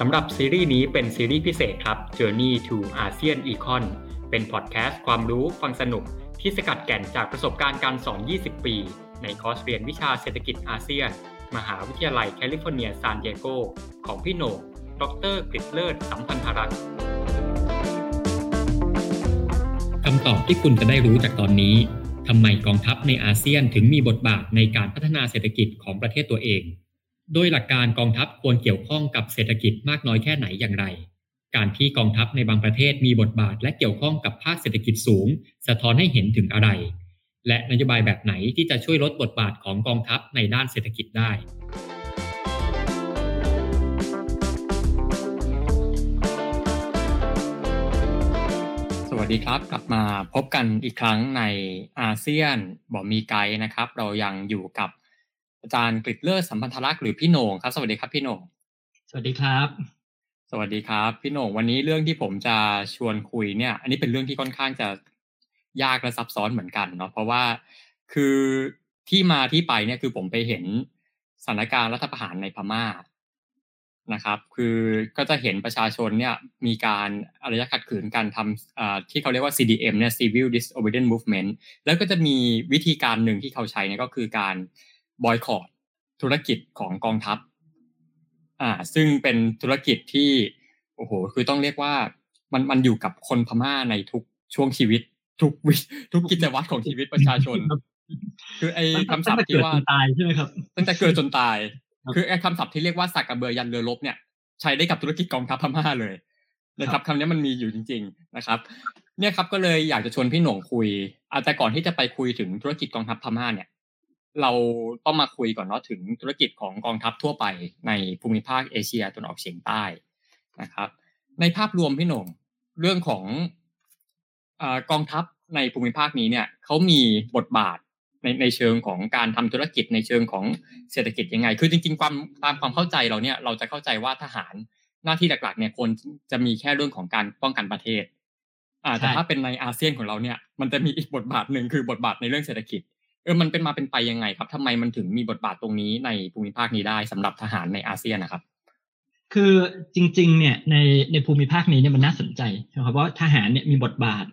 สำหรับซีรีส์นี้เป็นซีรีส์พิเศษครับ Journey to ASEAN Econ เป็นพอดแคสต์ความรู้ฟังสนุก ที่สกัดแก่นจากประสบการณ์การสอน 20 ปี ในคอร์สเรียนวิชาเศรษฐกิจอาเซียน มหาวิทยาลัยแคลิฟอร์เนียซานดิเอโกของพี่โหน่งดรกฤษเลิศสัมพันธรักษ์คำตอบที่คุณจะได้รู้จากตอนนี้ทำไมกองทัพในอาเซียนถึงมีบทบาทในการพัฒนาเศรษฐกิจของประเทศตัวเอง โดยหลักการกองทัพควรเกี่ยวข้องกับเศรษฐกิจมากน้อยแค่ไหนอย่างไร การที่กองทัพในบางประเทศมีบทบาทและเกี่ยวข้องกับภาคเศรษฐกิจสูง สะท้อนให้เห็นถึงอะไร และนโยบายแบบไหนที่จะช่วยลดบทบาทของกองทัพในด้านเศรษฐกิจได้สวัสดีครับ กลับมาพบกันอีกครั้งในอาเซียนบอมีไกด์นะครับ เรายังอยู่กับ อาจารย์กฤษเลิศสัมพันธลักษณ์หรือพี่โหน่งครับ สวัสดีครับพี่โหน่งสวัสดีครับ สวัสดีครับ พี่โหน่งวันนี้เรื่องที่ผมจะชวนคุยเนี่ย อันนี้เป็นเรื่องที่ค่อนข้างจะยากและซับซ้อนเหมือนกันเนาะเพราะว่าคือที่มาที่ไปเนี่ยคือผมไปเห็นสถานการณ์รัฐประหารในพม่านะครับ คือก็จะเห็นประชาชนเนี่ยมีการอารยะขัดขืนการทำที่เขาเรียกว่า CDM เนี่ย Civil Disobedience Movement แล้วก็จะมีวิธีการหนึ่งที่เขาใช้เนี่ยก็คือการ บอยคอรธุรกิจของกองทัพ อ่า ซึ่งเป็นธุรกิจที่โอ้โหคือต้องเรียกว่า มันมันอยู่กับคนพม่าในทุกช่วงชีวิต ทุกวิทุกกิจวัตรของชีวิตประชาชน คือไอ้คำศัพท์ที่ว่าตายใช่ไหมครับตั้งแต่เกิดจนตาย คือไอ้คำศัพท์ที่เรียกว่าสักกระเบือยันเรือรบเนี่ย ใช้ได้กับธุรกิจกองทัพพม่าเลยนะครับคำนี้มันมีอยู่จริง ๆนะครับ เนี่ยครับก็เลยอยากจะชวนพี่หน่งคุยอาแต่ก่อนที่จะไปคุยถึงธุรกิจกองทัพพม่าเนี่ย เราต้องมาคุยก่อนเนาะถึงธุรกิจของกองทัพทั่วไปในภูมิภาคเอเชียตะวันออกเฉียงใต้นะครับ ในภาพรวมพี่หน่งเรื่องของอกองทัพในภูมิภาคนี้เนี่ยเขามีบทบาทในในเชิงของการทำธุรกิจในเชิงของเศรษฐกิจยังไง คือจริงๆความตามความเข้าใจเราเนี่ยเราจะเข้าใจว่าทหารหน้าที่หลักๆเนี่ยควรจะมีแค่เรื่องของการป้องกันประเทศอ่าแต่ถ้าเป็นในอาเซียนของเราเนี่ย มันจะมีอีกบทบาทหนึ่งคือบทบาทในเรื่องเศรษฐกิจ เออมันเป็นมาเป็นไปยังไงครับทำไมมันถึงมีบทบาทตรงนี้ในภูมิภาคนี้ได้สำหรับทหารในอาเซียนนะครับ คือจริง ๆ เนี่ยในในภูมิภาคนี้เนี่ยมันน่าสนใจนะครับว่าทหารเนี่ยมีบทบาท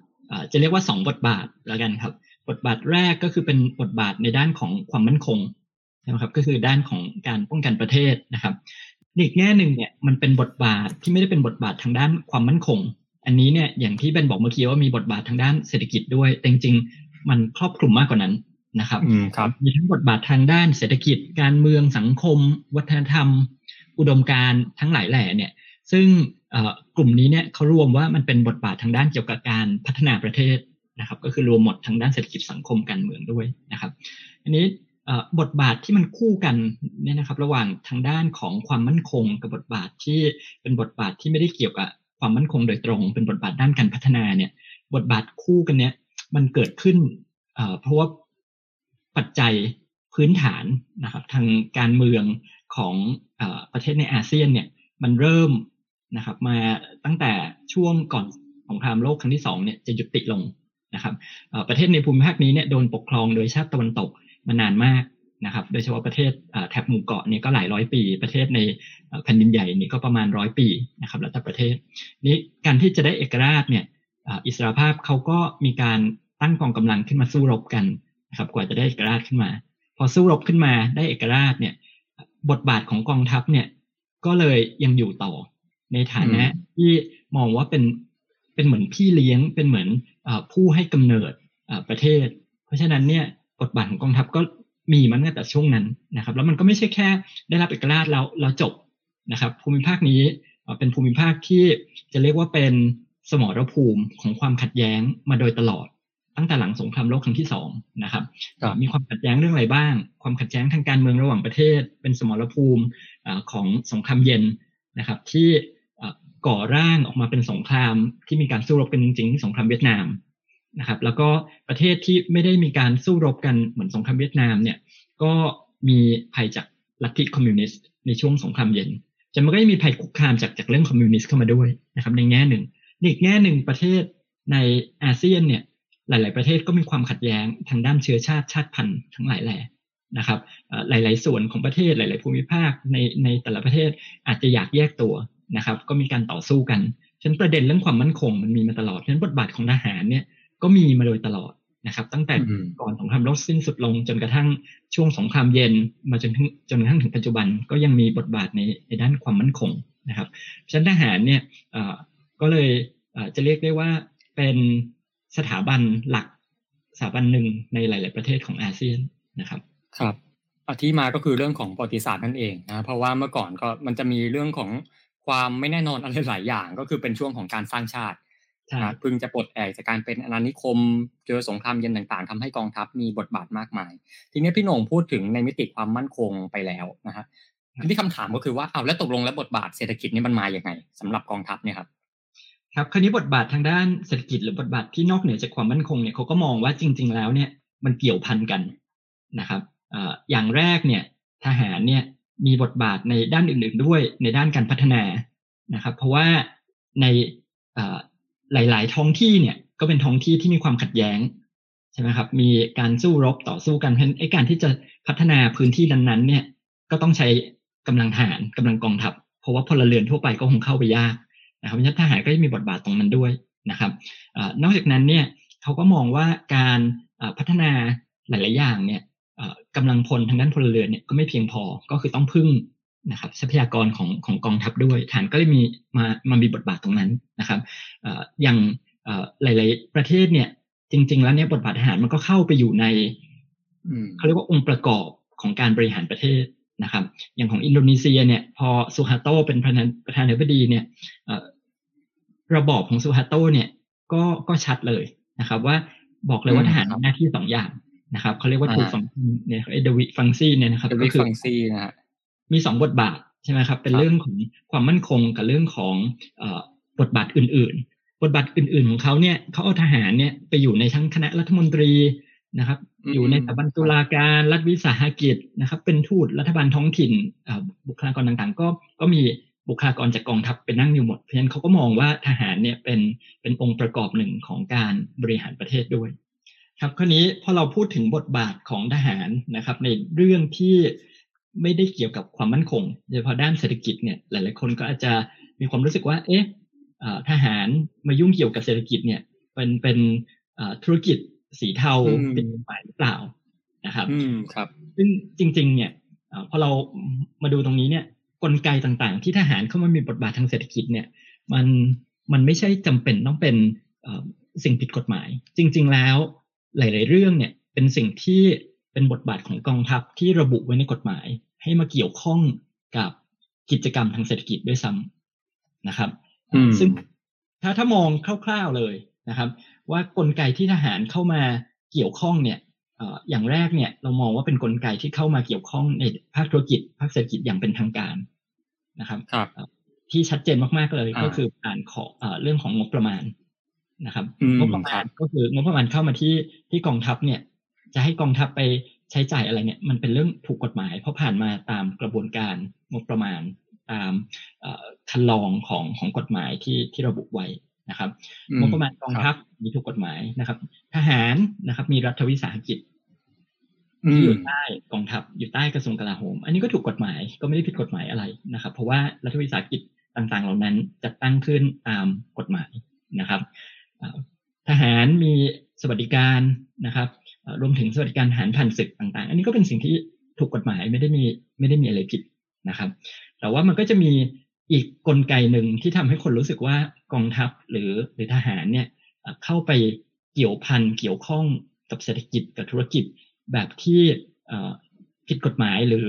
จะเรียกว่าสองบทบาทแล้วกันครับ บทบาทแรกก็คือเป็นบทบาทในด้านของความมั่นคงนะครับ ก็คือด้านของการป้องกันประเทศนะครับอีกแง่หนึ่งเนี่ยมันเป็นบทบาทที่ไม่ได้เป็นบทบาททางด้านความมั่นคง อันนี้เนี่ยอย่างที่เบนบอกเมื่อกี้ว่ามีบทบาททางด้านเศรษฐกิจด้วยแต่จริงๆมันครอบคลุมมากกว่านั้น นะครับครับมีทั้งบทบาททางด้านเศรษฐกิจการเมืองสังคม วัฒนธรรม อุดมการทั้งหลายแหล่เนี่ย ซึ่งกลุ่มนี้เนี่ยเขารวมว่ามันเป็นบทบาททางด้านเกี่ยวกับการพัฒนาประเทศนะครับ ก็คือรวมหมดทางด้านเศรษฐกิจสังคมการเมืองด้วยนะครับ อันนี้บทบาทที่มันคู่กันเนี่ยนะครับ ระหว่างทางด้านของความมั่นคง กับบทบาทที่เป็นบทบาทที่ไม่ได้เกี่ยวกับความมั่นคงโดยตรง เป็นบทบาทด้านการพัฒนาเนี่ย บทบาทคู่กันเนี่ยมันเกิดขึ้นเพราะว่า ปัจจัยพื้นฐานนะครับทางการเมืองของอประเทศในอาเซียนเนี่ยมันเริ่มนะครับมาตั้งแต่ช่วงก่อนสงครามโลกครั้งที่สองเนี่ยจะหยุดติลงนะครับประเทศในภูมิภาคนี้เนี่ยโดนปกครองโดยชาติตะวันตกมานานมากนะครับโดยเฉพาะประเทศแถบหมู่เกาะเนี่ยก็หลายร้อยปี ประเทศในแผ่นดินใหญ่นี่ก็ประมาณร้อยปีนะครับแล้วแต่ประเทศนี้การที่จะได้เอกราชเนี่ยอิสรภาพเขาก็มีการตั้งกองกำลังขึ้นมาสู้รบกัน นะครับกว่าจะได้เอกราชขึ้นมา พอสู้รบขึ้นมาได้เอกราชเนี่ยบทบาทของกองทัพเนี่ยก็เลยยังอยู่ต่อในฐานะที่มองว่าเป็นเป็นเหมือนพี่เลี้ยงเป็นเหมือนอผู้ให้กำเนิดประเทศ เพราะฉะนั้นเนี่ยบทบาทของกองทัพก็มีมาตั้งแต่ช่วงนั้นนะครับ แล้วมันก็ไม่ใช่แค่ได้รับเอกราชแล้วแล้วจบนะครับ ภูมิภาคนี้เป็นภูมิภาคที่จะเรียกว่าเป็นสมรภูมิของความขัดแย้งมาโดยตลอด ตั้งแต่หลังสงครามโลกครั้งที่สองนะครับครับมีความขัดแย้งเรื่องอะไรบ้าง ความขัดแย้งทางการเมืองระหว่างประเทศ เป็นสมรภูมิเอ่อของสงครามเย็นนะครับ ที่เอ่อก่อร่างออกมาเป็นสงครามที่มีการสู้รบกันจริงๆที่สงครามเวียดนามนะครับ แล้วก็ประเทศที่ไม่ได้มีการสู้รบกันเหมือนสงครามเวียดนามเนี่ยก็มีภัยจากลัทธิคอมมิวนิสต์ในช่วงสงครามเย็นจะมันก็ยังมีภัยคุกคามจากจากเรื่องคอมมิวนิสต์เข้ามาด้วยนะครับในแง่หนึ่งในอีกแง่หนึ่งประเทศในอาเซียนเนี่ย หลาย ๆ ประเทศก็มีความขัดแย้งทางด้านเชื้อชาติชาติพันธุ์ทั้งหลายแหล่นะครับเอ่อหลาย ๆ ส่วนของประเทศหลาย ๆ ภูมิภาคในในแต่ละประเทศอาจจะอยากแยกตัวนะครับ ก็มีการต่อสู้กันฉะนั้นประเด็นเรื่องความมั่นคงมันมีมาตลอดฉะนั้นบทบาทของทหารเนี่ยก็มีมาโดยตลอดนะครับ ตั้งแต่อืมก่อนสงครามโลกสิ้นสุดลงจนกระทั่งช่วงสงครามเย็น มาจนถึงจนกระทั่งถึงปัจจุบันก็ยังมีบทบาทในในด้านความมั่นคงนะครับฉะนั้นทหารเนี่ยเอ่อก็เลยเอ่อจะเรียกได้ว่าเป็น สถาบันหลักสถาบันหนึ่งในหลาย ๆ ประเทศของอาเซียนนะครับ ครับอะที่มาก็คือเรื่องของประวัติศาสตร์นั่นเองนะเพราะว่าเมื่อก่อนก็มันจะมีเรื่องของความไม่แน่นอนอะไรหลายอย่าง ก็คือเป็นช่วงของการสร้างชาติใช่นะเพิ่งจะปลดแอกจากการเป็นอาณานิคม เจอสงครามเย็นต่าง ๆทำให้กองทัพมีบทบาทมากมาย ทีนี้พี่โหน่งพูดถึงในมิติความมั่นคงไปแล้วนะฮะทีนี้คำถามก็คือว่าอ้าวแล้วตกลงแล้วบทบาทเศรษฐกิจนี่มันมาอย่างไงสำหรับกองทัพเนี่ยครับ ครับคราวนี้บทบาททางด้านเศรษฐกิจหรือบทบาทที่นอกเหนือจากความมั่นคงเนี่ยเขาก็มองว่าจริง ๆ แล้วเนี่ยมันเกี่ยวพันกันนะครับอย่างแรกเนี่ยทหารเนี่ยมีบทบาทในด้านอื่น ๆ ด้วยในด้านการพัฒนานะครับ เพราะว่าในหลาย ๆ ท้องที่เนี่ยก็เป็นท้องที่ที่มีความขัดแย้งใช่ไหมครับ มีการสู้รบต่อสู้กันเพราะฉะนั้นไอ้การที่จะพัฒนาพื้นที่นั้นๆเนี่ยก็ต้องใช้กำลังทหารกำลังกองทัพ เพราะว่าพลเรือนทั่วไปก็คงเข้าไปยาก นะครับเพราะฉะนั้นทหารก็จะมีบทบาทตรงนั้นด้วยนะครับเออนอกจากนั้นเนี่ยเขาก็มองว่าการเอ่อพัฒนาหลาย ๆ อย่างเนี่ยเอ่อกำลังพลทางด้านพลเรือนเนี่ยก็ไม่เพียงพอก็คือต้องพึ่งนะครับทรัพยากรของของกองทัพด้วยฐานก็เลยมีมามามีบทบาทตรงนั้นนะครับเอ่ออย่างเอ่อหลาย ๆ ประเทศเนี่ยจริง ๆ แล้วเนี่ยบทบาททหารมันก็เข้าไปอยู่ในอืมเขาเรียกว่าองค์ประกอบของการบริหารประเทศนะครับ อย่างของอินโดนีเซียเนี่ยพอซูฮาโตเป็นประธานประธานาธิบดีเนี่ยเอ่อ ระบอบของซูฮาโตเนี่ยก็ก็ชัดเลยนะครับ ว่าบอกเลยว่าอืมทหารครับมีหน้าที่สองอย่างนะครับเขาเรียกว่าอ่าทูฟังเนี่ยไอ้เดวิฟังซีเนี่ยนะครับเดก็วิคือฟังซีนะฮะมีสองบทบาทใช่ไหมครับ เป็นครับเรื่องของความมั่นคงกับเรื่องของเอ่อบทบาทอื่น ๆ บทบาทอื่น ๆ ของเขาเนี่ยเขาเอาทหารเนี่ยไปอยู่ในทั้งคณะรัฐมนตรีนะครับอืมอยู่ในสถาบันตุลาการรัฐวิสาหกิจนะครับ เป็นทูตรัฐบาลท้องถิ่นเอ่อบุคลากรต่างๆ ก็ก็มี บุคลากรจากกองทัพไปนั่งอยู่หมด เพราะฉะนั้นเขาก็มองว่าทหารเนี่ยเป็นเป็นองค์ประกอบหนึ่งของการบริหารประเทศด้วย ครับคราวนี้พอเราพูดถึงบทบาทของทหารนะครับ ในเรื่องที่ไม่ได้เกี่ยวกับความมั่นคงโดยเฉพาะด้านเศรษฐกิจเนี่ยหลายๆคนก็อาจจะมีความรู้สึกว่า เอ๊ะเอ่อทหารมายุ่งเกี่ยวกับเศรษฐกิจเนี่ยเป็นเป็นเอ่อธุรกิจสีเทาอืมเป็นกฎหมายหรือเปล่านะครับ อืมครับ ซึ่งจริง ๆ เนี่ยเอ่อพอเรามาดูตรงนี้เนี่ย กลไกต่างๆ ที่ทหารเข้ามามีบทบาททางเศรษฐกิจเนี่ยมันมันไม่ใช่จำเป็นต้องเป็นเอ่อสิ่งผิดกฎหมาย จริง ๆ แล้วหลาย ๆ เรื่องเนี่ยเป็นสิ่งที่เป็นบทบาทของกองทัพที่ระบุไว้ในกฎหมาย ให้มาเกี่ยวข้องกับกิจกรรมทางเศรษฐกิจด้วยซ้ำนะครับอืมซึ่งถ้าถ้ามองคร่าว ๆเลยนะครับ ว่ากลไกที่ทหารเข้ามาเกี่ยวข้องเนี่ยเอ่ออย่างแรกเนี่ยเรามองว่าเป็นกลไกที่เข้ามาเกี่ยวข้องในภาคธุรกิจ ภาคเศรษฐกิจอย่างเป็นทางการ นะครับครับที่ชัดเจนมากๆเลยอ่าก็คือการขอเอ่อเรื่องของงบประมาณนะครับอืมงบประมาณก็คืองบประมาณเข้ามาที่ที่กองทัพเนี่ย จะให้กองทัพไปใช้จ่ายอะไรเนี่ย มันเป็นเรื่องถูกกฎหมาย เพราะผ่านมาตามกระบวนการงบประมาณตามเอ่อคันลองของของกฎหมายที่ที่ระบุไว้นะครับอืงบประมาณกองทัพมีถูกกฎหมายนะครับ ทหารนะครับ มีรัฐวิสาหกิจอื ที่อยู่ใต้กองทัพอยู่ใต้กระทรวงกลาโหม อันนี้ก็ถูกกฎหมายก็ไม่ได้ผิดกฎหมายอะไรนะครับ เพราะว่ารัฐวิสาหกิจต่างๆ เหล่านั้นจัดตั้งขึ้นตามกฎหมายนะครับทหารมีสวัสดิการนะครับรวมถึงสวัสดิการทหารผ่านศึกต่างๆ อันนี้ก็เป็นสิ่งที่ถูกกฎหมายไม่ได้มีไม่ได้มีอะไรผิดนะครับ แต่ว่ามันก็จะมีอีกกลไกหนึ่งที่ทำให้คนรู้สึกว่ากองทัพหรือหรือทหารเนี่ยเข้าไปเกี่ยวพันเกี่ยวข้องกับเศรษฐกิจกับธุรกิจ แบบที่เอ่อผิดกฎหมายหรือ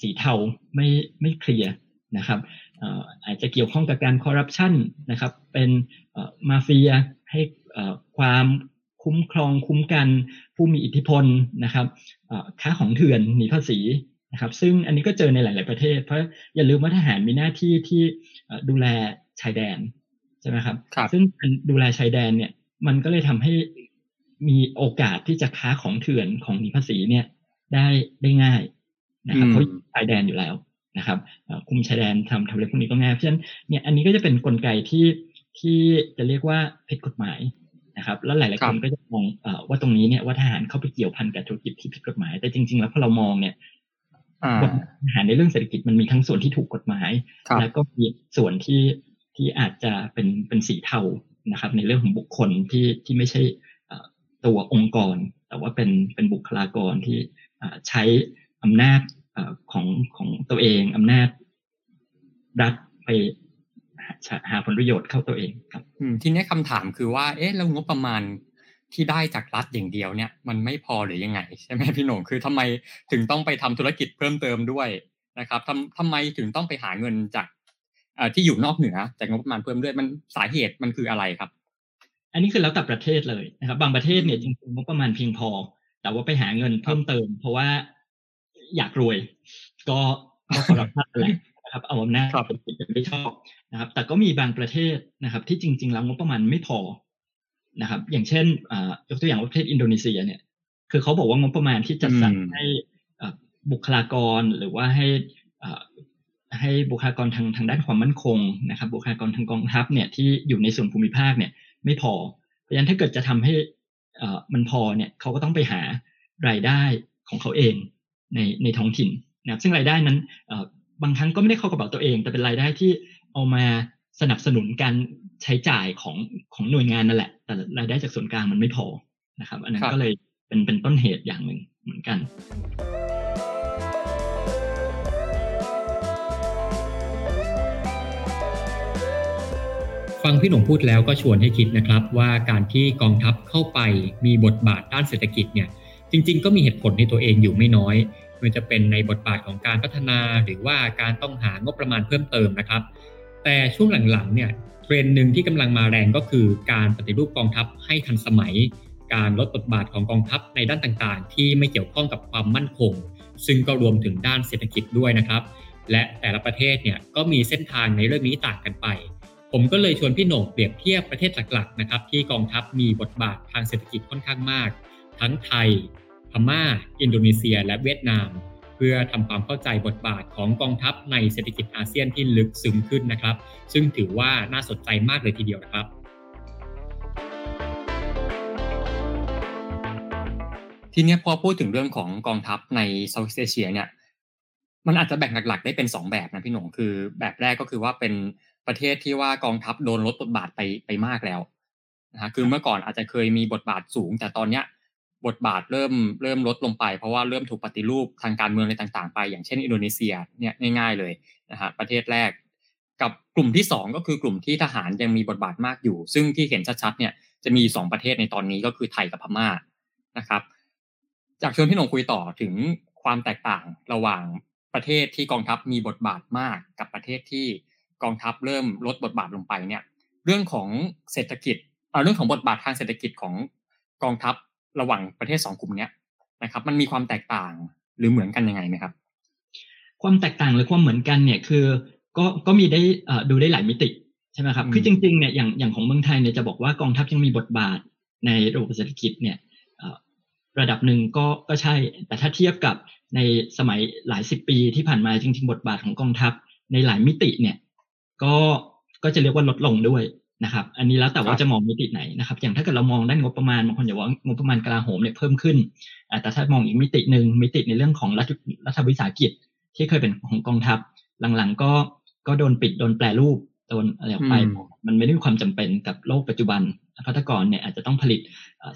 สีเทาไม่ไม่เคลียร์นะครับเอ่ออาจจะเกี่ยวข้องกับการคอร์รัปชันนะครับ เป็นเอ่อมาเฟียให้เอ่อความคุ้มคุ้มครองคุ้มกันผู้มีอิทธิพลนะครับค้าของเถื่อนหนีภาษีนะครับ ซึ่งอันนี้ก็เจอในหลาย ๆ ประเทศ เพราะอย่าลืมว่าทหารมีหน้าที่ที่ดูแลชายแดนใช่ไหมครับรบซึ่งดูแลชายแดนเนี่ยมันก็เลยทำให้ มีโอกาสที่จะค้าของเถื่อนของหนีภาษีเนี่ยได้ได้ง่ายนะครับเพราะชายแดนอยู่แล้วนะครับคุมชายแดนทำทำอะไรพวกนี้ก็ง่ายเพราะฉะนั้นเนี่ยอันนี้ก็จะเป็นนกลไกที่ที่จะเรียกว่าผิดกฎหมายนะครับ แล้วหลายๆคนก็จะมองว่าตรงนี้เนี่ยว่าทหารเข้าไปเกี่ยวพันกับธุรกิจที่ผิดกฎหมาย แต่จริง ๆ แล้วพอเรามองเนี่ยทหารในเรื่องเศรษฐกิจมันมีทั้งส่วนที่ถูกกฎหมาย แล้วก็มีส่วนที่ที่อาจจะเป็นเป็นสีเทานะครับ ในเรื่องของบุคคลที่ที่ไม่ใช่ ตัวองค์กร แต่ว่าเป็นเป็นบุคลากรที่ใช้อำนาจของของตัวเองอำนาจรัฐไปหาผลประโยชน์เข้าตัวเองครับทีนี้คำถามคือว่า เอ๊ะแล้วงบประมาณที่ได้จากรัฐอย่างเดียวเนี่ย มันไม่พอหรือยังไง ใช่ไหมพี่หนุ่มคือทำไมถึงต้องไปทำธุรกิจเพิ่มเติมด้วยนะครับทำทำไมถึงต้องไปหาเงินจากที่อยู่นอกเหนือจากงบประมาณเพิ่มด้วยมันสาเหตุมันคืออะไรครับ อันนี้คือแล้วแต่ประเทศเลยนะครับ บางประเทศเนี่ยจริงๆงบประมาณเพียงพอ แต่ว่าไปหาเงินเพิ่มเติม เพราะว่าอยากรวย ก็ก็คอร์รัปชันแหละนะครับเอาอำนาจเป็นสิ่งไม่ชอบนะครับ แต่ก็มีบางประเทศนะครับ ที่จริง ๆ แล้วงบประมาณไม่พอนะครับ อย่างเช่นยกตัวอย่างประเทศอินโดนีเซียเนี่ย คือเขาบอกว่างบประมาณที่จะสั่งให้บุคลากรหรือว่าให้ให้บุคลากรทางทางด้านความมั่นคงนะครับ บุคลากรทางกองทัพเนี่ยที่อยู่ในส่วนภูมิภาคเนี่ย ไม่พอ เพราะฉะนั้นถ้าเกิดจะทำให้มันพอเนี่ยเขาก็ต้องไปหารายได้ของเขาเองในในท้องถิ่นนะครับซึ่งรายได้นั้นบางครั้งก็ไม่ได้เข้ากระเป๋าตัวเอง แต่เป็นรายได้ที่เอามาสนับสนุนการใช้จ่ายของของหน่วยงานนั่นแหละ แต่รายได้จากส่วนกลางมันไม่พอนะครับ อันนั้นก็เลยเป็นเป็นต้นเหตุอย่างหนึ่งเหมือนกัน ฟังพี่หนุ่มพูดแล้วก็ชวนให้คิดนะครับ ว่าการที่กองทัพเข้าไปมีบทบาทด้านเศรษฐกิจเนี่ยจริง ๆ ก็มีเหตุผลในตัวเองอยู่ไม่น้อยมันจะเป็นในบทบาทของการพัฒนาหรือว่าการต้องหางบประมาณเพิ่มเติมนะครับ แต่ช่วงหลังๆเนี่ยเทรนด์หนึ่งที่กำลังมาแรงก็คือการปฏิรูปกองทัพให้ทันสมัย การลดบทบาทของกองทัพในด้านต่างๆ ที่ไม่เกี่ยวข้องกับความมั่นคง ซึ่งก็รวมถึงด้านเศรษฐกิจด้วยนะครับ และแต่ละประเทศเนี่ยก็มีเส้นทางในเรื่องนี้ต่างกันไป ผมก็เลยชวนพี่โหน่งเปรียบเทียบประเทศหลักๆนะครับที่กองทัพมีบทบาททางเศรษฐกิจค่อนข้างมาก ทั้งไทย พม่า อินโดนีเซีย และเวียดนาม เพื่อทำความเข้าใจบทบาทของกองทัพในเศรษฐกิจอาเซียนที่ลึกซึ้งขึ้นนะครับ ซึ่งถือว่าน่าสนใจมากเลยทีเดียวนะครับทีนี้พอพูดถึงเรื่องของกองทัพใน Southeast Asia เนี่ยมันอาจจะแบ่งหลักๆ ได้เป็น 2 แบบนะพี่โหน่งคือแบบแรกก็คือว่าเป็น ประเทศที่ว่ากองทัพโดนลดบทบาทไปไปมากแล้วนะฮะคือเมื่อก่อนอาจจะเคยมีบทบาทสูง แต่ตอนเนี้ยบทบาทเริ่มเริ่มลดลงไป เพราะว่าเริ่มถูกปฏิรูปทางการเมืองในต่างๆ ไป อย่างเช่นอินโดนีเซียเนี่ยง่าย ๆเลยนะฮะประเทศแรก กับกลุ่มที่ 2 ก็คือกลุ่มที่ทหารยังมีบทบาทมากอยู่ ซึ่งที่เห็นชัดๆเนี่ยจะมี 2 ประเทศในตอนนี้ก็คือไทยกับพม่านะครับ จากชวนพี่หนงคุยต่อถึงความแตกต่างระหว่างประเทศที่กองทัพมีบทบาทมากกับประเทศที่ กองทัพเริ่มลดบทบาทลงไปเนี่ย เรื่องของเศรษฐกิจเรื่องของบทบาททางเศรษฐกิจของกองทัพระหว่างประเทศสองกลุ่มนี้นะครับ มันมีความแตกต่างหรือเหมือนกันยังไงไหมครับ ความแตกต่างหรือความเหมือนกันเนี่ยคือก็ก็มีได้ดูได้หลายมิติใช่ไหมครับคือจริงๆเนี่ยอย่างอย่างของเมืองไทยเนี่ยจะบอกว่ากองทัพยังมีบทบาทในระบบเศรษฐกิจเนี่ยระดับหนึ่งก็ก็ใช่ แต่ถ้าเทียบกับในสมัยหลายสิบปีที่ผ่านมาจริง ๆ บทบาทของกองทัพในหลายมิติเนี่ย ก็ก็จะเรียกว่าลดลงด้วยนะครับ อันนี้แล้วแต่ว่าจะมองมิติไหนนะครับ อย่างถ้าเกิดเรามองด้านงบประมาณบางคนจะว่างบประมาณกลาโหมเนี่ยเพิ่มขึ้นแต่ถ้ามองอีกมิติหนึ่งมิติในเรื่องของรัฐรัฐวิสาหกิจ ที่เคยเป็นของกองทัพ หลังๆ ก็ก็โดนปิดโดนแปลรูปโดนอะไรไป มันไม่ได้มีความจำเป็นกับโลกปัจจุบันพัฒกรเนี่ยอาจจะต้องผลิต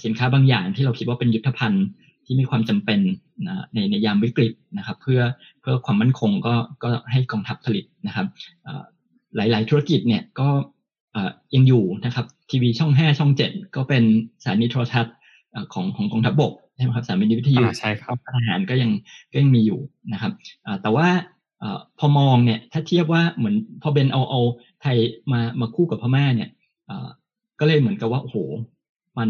สินค้าบางอย่างที่เราคิดว่าเป็นยุทธภัณฑ์ที่มีความจำเป็นในในยามวิกฤตนะครับ เพื่อเพื่อความมั่นคงก็ก็ให้กองทัพผลิตนะครับ หลาย ๆ ธุรกิจเนี่ยก็ยังอยู่นะครับทีวีช่องห้าช่องเจ็ดก็เป็นสถานีโทรทัศน์ของของกองทัพบกใช่ไหมครับสถานีวิทยุใช่ครับทหารก็ยังก็ยังมีอยู่นะครับแต่ว่าพอมองเนี่ยถ้าเทียบว่าเหมือนพอเบนเอาเอาไทยมามาคู่กับพม่าเนี่ยก็เลยเหมือนกับว่าโอ้โหมัน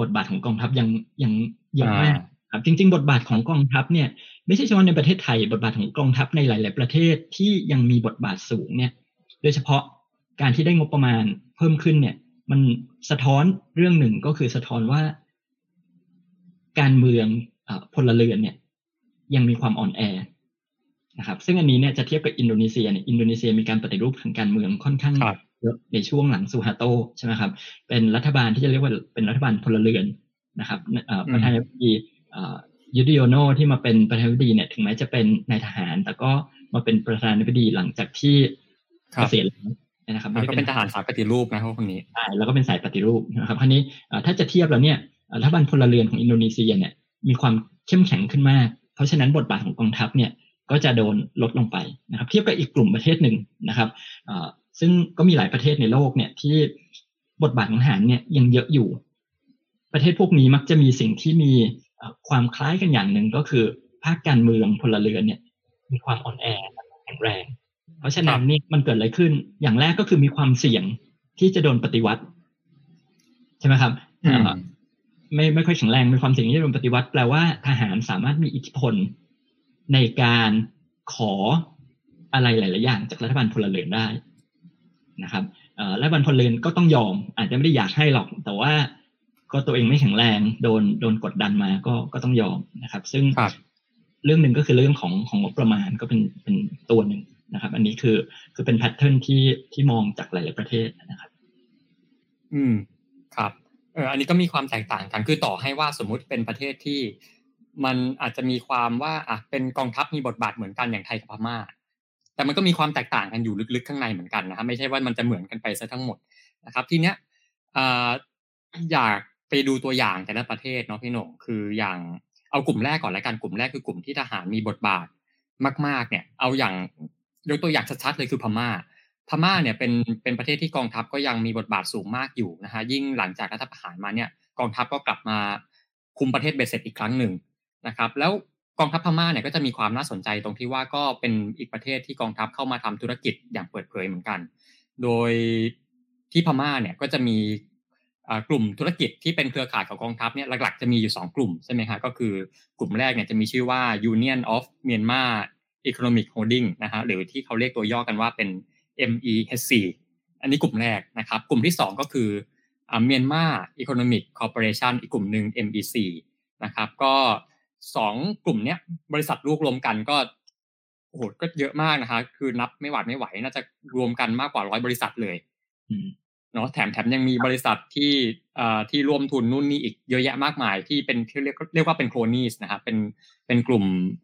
บทบาทของกองทัพยังยังเยอะมากครับจริง ๆ บทบาทของกองทัพเนี่ยไม่ใช่เฉพาะในประเทศไทย บทบาทของกองทัพในหลาย ๆ ประเทศที่ยังมีบทบาทสูงเนี่ย โดยเฉพาะการที่ได้งบประมาณเพิ่มขึ้นเนี่ย มันสะท้อนเรื่องหนึ่งก็คือสะท้อนว่า การเมืองพลเรือนเนี่ย ยังมีความอ่อนแอนะครับ ซึ่งอันนี้เนี่ยจะเทียบกับอินโดนีเซียเนี่ยอินโดนีเซียมีการปฏิรูปทางการเมืองค่อนข้างเยอะในช่วงหลังซูฮาโตใช่ไหมครับ เป็นรัฐบาลที่จะเรียกว่าเป็นรัฐบาลพลเรือนนะครับประธานาธิบดียูดิโอโนที่มาเป็นประธานาธิบดีเนี่ยถึงแม้จะเป็นนายทหาร แต่ก็มาเป็นประธานาธิบดีหลังจากที่ เกษียณแล้วนะครับก็เป็นทหารสายปฏิรูปนะพวกคนนี้ใช่แล้วก็เป็นสายปฏิรูปนะครับคราวนี้ถ้าจะเทียบแล้วเนี่ยรัฐบาลพลเรือนของอินโดนีเซียเนี่ยมีความเข้มแข็งขึ้นมาก เพราะฉะนั้นบทบาทของกองทัพเนี่ยก็จะโดนลดลงไปนะครับ เทียบกับอีกกลุ่มประเทศหนึ่งนะครับซึ่งก็มีหลายประเทศในโลกเนี่ยที่บทบาทของทหารเนี่ยยังเยอะอยู่ ประเทศพวกนี้มักจะมีสิ่งที่มีความคล้ายกันอย่างหนึ่งก็คือภาคการเมืองพลเรือนเนี่ยมีความอ่อนแอแข็งแรง เพราะฉะนั้นนี่มันเกิดอะไรขึ้น อย่างแรกก็คือมีความเสี่ยงที่จะโดนปฏิวัติ ใช่ไหมครับไม่ไม่ค่อยแข็งแรงมีความเสี่ยงที่จะโดนปฏิวัติแปลว่าทหารสามารถมีอิทธิพลในการขออะไรหลาย ๆ อย่าง จากรัฐบาลพลเรือนได้นะครับรัฐบาลพลเรือนก็ต้องยอม อาจจะไม่ได้อยากให้หรอก แต่ว่าก็ตัวเองไม่แข็งแรงโดนโดนกดดันมาก็ก็ต้องยอมนะครับ ซึ่งเรื่องหนึ่งก็คือเรื่องของของงบประมาณก็เป็นเป็นตัวหนึ่ง นะครับ อันนี้คือคือเป็นแพทเทิร์นที่ที่มองจากหลาย ๆ ประเทศนะครับ อืมครับเอออันนี้ก็มีความแตกต่างกันคือต่อให้ว่าสมมุติเป็นประเทศที่ มันอาจจะมีความว่าอะเป็นกองทัพมีบทบาทเหมือนกันอย่างไทยกับพม่า แต่มันก็มีความแตกต่างกันอยู่ลึก ๆ ข้างในเหมือนกันนะครับไม่ใช่ว่ามันจะเหมือนกันไปซะทั้งหมดนะครับ ทีเนี้ยอยากไปดูตัวอย่างแต่ละประเทศเนาะพี่หน่งคืออย่างเอากลุ่มแรกก่อนล้วกันกลุ่มแรกคือกลุ่มที่ทหารมีบทบาทมาก ๆ เนี่ย เอาอย่าง ยกตัวอย่างชัดๆเลยคือพม่า พม่าเนี่ยเป็นเป็นประเทศที่กองทัพก็ยังมีบทบาทสูงมากอยู่นะฮะยิ่งหลังจากรัฐประหารมาเนี่ยกองทัพก็กลับมาคุมประเทศเบสเซ็ตอีกครั้งหนึ่งนะครับ แล้วกองทัพพม่าเนี่ยก็จะมีความน่าสนใจตรงที่ว่าก็เป็นอีกประเทศที่กองทัพเข้ามาทำธุรกิจอย่างเปิดเผยเหมือนกัน โดยที่พม่าเนี่ยก็จะมีกลุ่มธุรกิจที่เป็นเครือข่ายของกองทัพเนี่ยหลักๆจะมีอยู่ 2 กลุ่มใช่ไหมครับก็คือกลุ่มแรกเนี่ยจะมีชื่อว่า Union of Myanmar Economic Holding นะฮะหรือที่เขาเรียกตัวย่อกันว่าเป็น MEHC อันนี้กลุ่มแรกนะครับ กลุ่มที่ 2 ก็คือ Myanmar Economic Corporation อีกกลุ่มหนึ่ง MEC นะครับ ก็สองกลุ่มเนี้ยบริษัทรวบรวมกันก็โอ้โหก็เยอะมากนะคะคือนับไม่หวาดไม่ไหวน่าจะรวมกันมากกว่าร้อยบริษัทเลยเนาะแถมแถมยังมีบริษัทที่อ่าที่ร่วมทุนนู่นนี่อีกเยอะแยะมากมายที่เป็นที่เรียกเรียกว่าเป็นโครนีสนะครับเป็นเป็นกลุ่มอ่า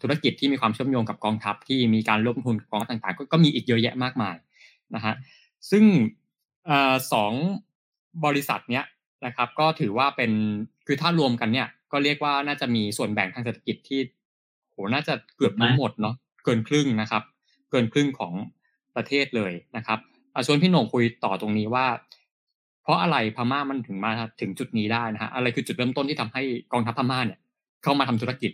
ธุรกิจที่มีความเชื่อมโยงกับกองทัพที่มีการร่วมทุนกองต่างๆ ก็มีอีกเยอะแยะมากมายนะฮะซึ่งสองบริษัทเนี้ยนะครับ ก็ถือว่าเป็นคือถ้ารวมกันเนี่ยก็เรียกว่าน่าจะมีส่วนแบ่งทางเศรษฐกิจที่โหน่าจะเกือบทั้งหมดเนาะเกินครึ่งนะครับ เกินครึ่งของประเทศเลยนะครับชวนพี่หน่งคุยต่อตรงนี้ว่า เพราะอะไรพม่ามันถึงมาถึงจุดนี้ได้นะฮะอะไรคือจุดเริ่มต้นที่ทำให้กองทัพพม่าเนี่ย เข้ามาทำธุรกิจ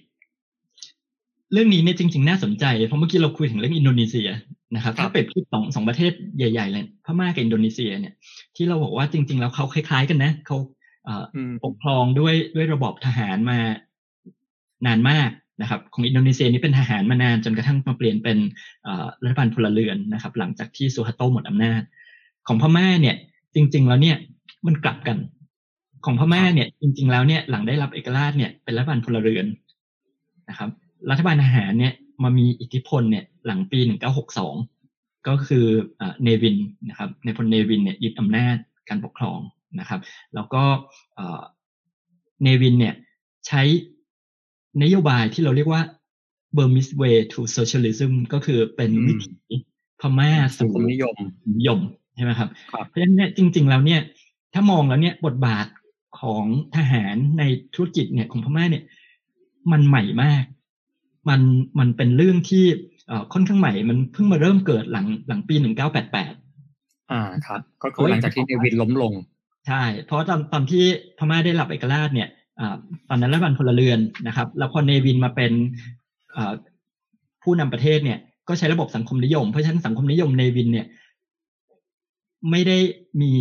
เรื่องนี้เนี่ยจริง ๆ น่าสนใจ เพราะเมื่อกี้เราคุยถึงเรื่องอินโดนีเซียนะครับ ถ้าเปรียบเทียบสองสองประเทศใหญ่ๆเลยพม่ากับอินโดนีเซียเนี่ย ที่เราบอกว่าจริง ๆ แล้วเขาคล้าย ๆ กันนะเขาปกครองด้วยด้วยระบอบทหารมานานมากนะครับ ของอินโดนีเซียนี่เป็นทหารมานานจนกระทั่งมาเปลี่ยนเป็นรัฐบาลพลเรือนนะครับ หลังจากที่ซูฮัตโตหมดอำนาจ ของพม่าเนี่ย จริง ๆ แล้วเนี่ยมันกลับกัน ของพม่าเนี่ย จริง ๆ แล้วเนี่ยหลังได้รับเอกราชเนี่ยเป็นรัฐบาลพลเรือนนะครับ รัฐบาลทหารเนี่ยมามีอิทธิพลเนี่ยหลังปี 1962 ก็คือเนวินนะครับในพลเนวินเนี่ยยึดอำนาจการปกครองนะครับ แล้วก็เนวินเนี่ยใช้นโยบายที่เราเรียกว่า Burmese way to socialism ก็คือเป็นวิถีพม่าสู่นิยมนิยมใช่ไหมครับ เพราะฉะนั้นเนี่ยจริง ๆ แล้วเนี่ยถ้ามองแล้วเนี่ยบทบาทของทหารในธุรกิจเนี่ยของพม่าเนี่ยมันใหม่มาก มันมันเป็นเรื่องที่ค่อนข้างใหม่ มันเพิ่งมาเริ่มเกิดหลังหลังปีหนึ่งเก้าแปดแปดอ่าครับ ก็คือหลังจากที่เนวินล้มลง ใช่ เพราะตอนตอนที่พม่าได้รับเอกราชเนี่ยอตอนนั้นรัฐบาลพลเรือนนะครับ แล้วพอเนวินมาเป็นผู้นำประเทศเนี่ย ก็ใช้ระบบสังคมนิยม เพราะฉะนั้นสังคมนิยมเนวินเนี่ย ไม่ได้มี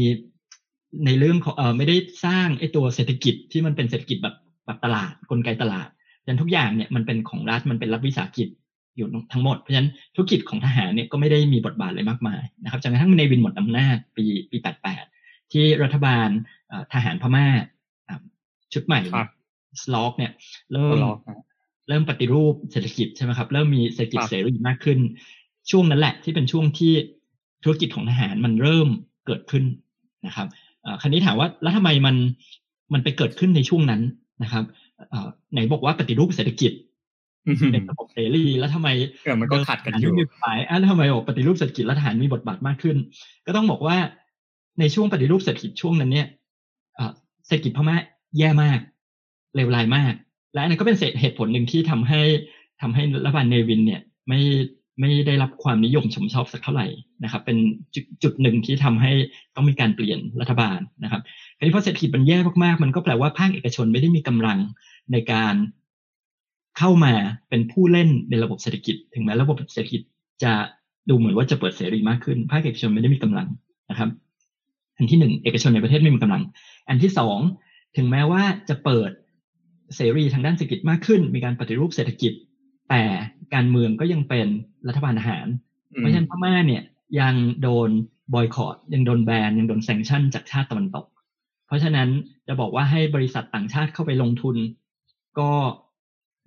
ในเรื่องของเออไม่ได้สร้างไอ้ตัวเศรษฐกิจที่มันเป็นเศรษฐกิจแบบแบบตลาดกลไกตลาด ดังทุกอย่างเนี่ยมันเป็นของรัฐมันเป็นรัฐวิสาหกิจอยู่ทั้งหมด เพราะฉะนั้นธุรกิจของทหารเนี่ยก็ไม่ได้มีบทบาทอะไรมากมายนะครับจนกระทั่งในวินหมดอำนาจปีปี 88 ที่รัฐบาลทหารพม่าชุดใหม่สล็อกเนี่ยเริ่มเริ่มปฏิรูปเศรษฐกิจใช่ไหมครับ เริ่มมีเศรษฐกิจเสรีมากขึ้น ช่วงนั้นแหละที่เป็นช่วงที่ธุรกิจของทหารมันเริ่มเกิดขึ้นนะครับคราวนี้ถามว่าแล้วทำไมมันมันไปเกิดขึ้นในช่วงนั้นนะครับ ไหนบอกว่าปฏิรูปเศรษฐกิจเป็นระบบเสรีแล้วทำไมเออมันก็ขัดกันอยู่ฝ่ายอะแล้วทำไมบอกปฏิรูปเศรษฐกิจและทหารมีบทบาทมากขึ้น ก็ต้องบอกว่าในช่วงปฏิรูปเศรษฐกิจช่วงนั้นเนี่ยเศรษฐกิจพม่าแย่มากเลวร้ายมาก และอันนั้นก็เป็นเหตุผลหนึ่งที่ทำให้ทำให้รัฐบาลเนวินเนี่ยไม่ไม่ได้รับความนิยมชมชอบสักเท่าไหร่นะครับ เป็นจุดจุดหนึ่งที่ทำให้ต้องมีการเปลี่ยนรัฐบาลนะครับ ทีนี้พอเศรษฐกิจมันแย่มากๆ มันก็แปลว่าภาคเอกชนไม่ได้มีกำลังในการเข้ามาเป็นผู้เล่นในระบบเศรษฐกิจ ถึงแม้ระบบเศรษฐกิจจะดูเหมือนว่าจะเปิดเสรีมากขึ้น ภาคเอกชนไม่ได้มีกำลังนะครับ อันที่หนึ่งเอกชนในประเทศไม่มีกำลัง อันที่สองถึงแม้ว่าจะเปิดเสรีทางด้านเศรษฐกิจมากขึ้น มีการปฏิรูปเศรษฐกิจ แต่การเมืองก็ยังเป็นรัฐบาลอาหาร เพราะฉะนั้นพม่าเนี่ยยังโดนบอยคอรดยังโดนแบนยังโดนแซงชั่นจากชาติตะวันตก เพราะฉะนั้นจะบอกว่าให้บริษัทต่างชาติเข้าไปลงทุน ก็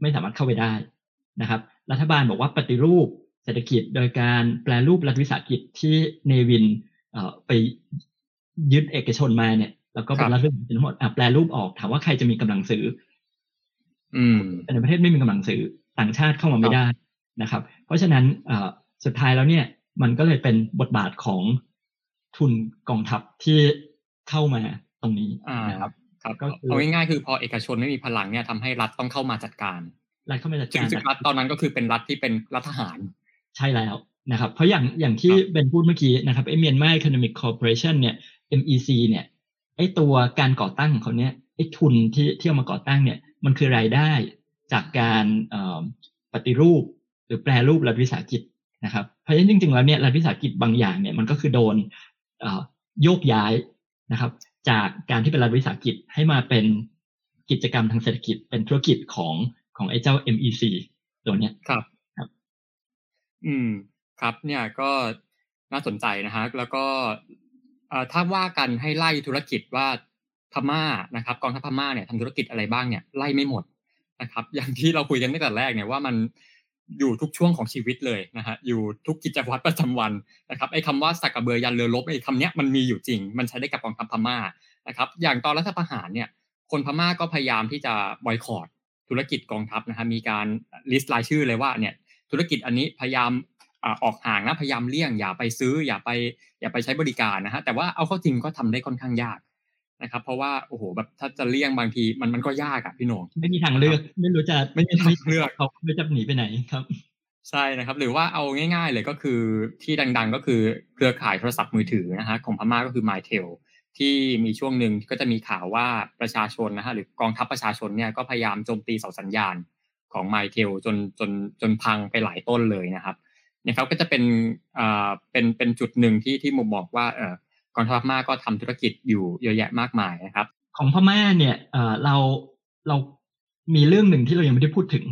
ไม่สามารถเข้าไปได้นะครับ รัฐบาลบอกว่าปฏิรูปเศรษฐกิจโดยการแปลรูปรัฐวิสาหกิจที่เนวินไปยึดเอกชนมาเนี่ย แล้วก็เป็นรัฐวิสาหกิจทั้งหมดแปลรูปออกถามว่าใครจะมีกำลังซื้ออืมในประเทศไม่มีกำลังซื้อต่างชาติเข้ามาไม่ได้นะครับ เพราะฉะนั้นสุดท้ายแล้วเนี่ยมันก็เลยเป็นบทบาทของทุนกองทัพที่เข้ามา ตรงนี้นะครับครับก็เอาง่ายๆคือพอเอกชนไม่มีพลังเนี่ยทำให้รัฐต้องเข้ามาจัดการรัฐเข้ามาจัดการซึ่งรัฐตอนนั้นก็คือเป็นรัฐที่เป็นรัฐทหาร ใช่แล้วนะครับ เพราะอย่างอย่างที่เบนพูดเมื่อกี้นะครับไอเมียนมาอีโคโนมิกคอร์ปอเรชันเนี่ย MEC เนี่ยไอตัวการก่อตั้งของเขาเนี่ยไอทุนที่ที่เอามาก่อตั้งเนี่ยมันคือรายได้จากการปฏิรูป หรือแปลรูปรัฐวิสาหกิจนะครับ เพราะฉะนั้นจริงๆแล้วเนี่ยรัฐวิสาหกิจบางอย่างเนี่ยมันก็คือโดนโยกย้ายนะครับ จากการที่เป็นรัฐวิสาหกิจให้มาเป็นกิจกรรมทางเศรษฐกิจเป็นธุรกิจของของไอ้เจ้า MEC ตัวเนี้ยครับครับ อืม ครับเนี่ยก็น่าสนใจนะฮะแล้วก็ถ้าว่ากันให้ไล่ธุรกิจว่าพม่านะครับกองทัพพม่าเนี่ยทำธุรกิจอะไรบ้างเนี่ยไล่ไม่หมดนะครับ อย่างที่เราคุยกันตั้งแต่แรกเนี่ยว่ามัน อยู่ทุกช่วงของชีวิตเลยนะฮะอยู่ทุกกิจวัตรประจำวันนะครับไอ้คำว่าสักกระเบือยันเรือลบไอ้คำเนี้ยมันมีอยู่จริง มันใช้ได้กับกองทัพพม่านะครับอย่างตอนรัฐประหารเนี่ยคนพม่าก็พยายามที่จะบอยคอรดธุรกิจกองทัพนะฮะมีการลิสต์รายชื่อเลยว่าเนี่ยธุรกิจอันนี้พยายามออกห่างนะพยายามเลี่ยงอย่าไปซื้ออย่าไปอย่าไปใช้บริการนะฮะแต่ว่าเอาเข้าจริงก็ทำได้ค่อนข้างยาก นะครับ เพราะว่าโอ้โหแบบถ้าจะเลี่ยงบางทีมันมันก็ยากอะพี่หนงไม่มีทางเลือก ไม่รู้จะไม่มีทางเลือกเขาไม่จะหนีไปไหนครับใช่นะครับ หรือว่าเอาง่าย ๆ เลยก็คือที่ดังๆก็คือเครือข่ายโทรศัพท์มือถือนะฮะของพม่าก็คือ MyTel ที่มีช่วงหนึ่งก็จะมีข่าวว่าประชาชนนะฮะหรือกองทัพประชาชนเนี่ยก็พยายามโจมตีเสาสัญญาณของ MyTel จนจนจนพังไปหลายต้นเลยนะครับนะครับก็จะเป็นอ่าเป็นเป็นจุดหนึ่งที่ที่มุมบอกว่าเออ กองทัพพม่าก็ทำธุรกิจอยู่เยอะแยะมากมายนะครับ ของพม่าเนี่ยเออเราเรามีเรื่องหนึ่งที่เรายังไม่ได้พูดถึง